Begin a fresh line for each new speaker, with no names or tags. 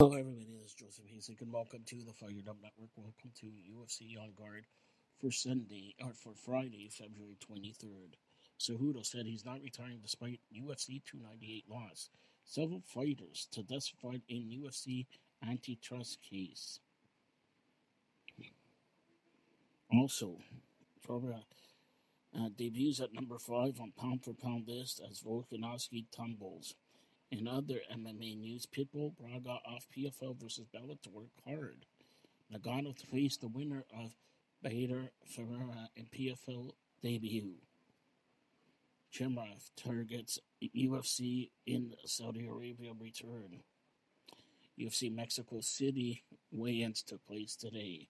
Hello, everybody. This is Joseph Hasek, and welcome to the Fired Up Network. Welcome to UFC On Guard for Sunday or for Friday, February 23rd. Cejudo said he's not retiring despite UFC 298 loss. Several fighters to testify in UFC antitrust case. Also, Cobra uh, debuts at number five on pound for pound list as Volkanovski tumbles. In other MMA news, Pitbull Braga off PFL versus Bellator card. Ngannou to face the winner of Bader Ferreira in PFL debut. Chimaev targets UFC in Saudi Arabia return. UFC Mexico City weigh-ins took place today.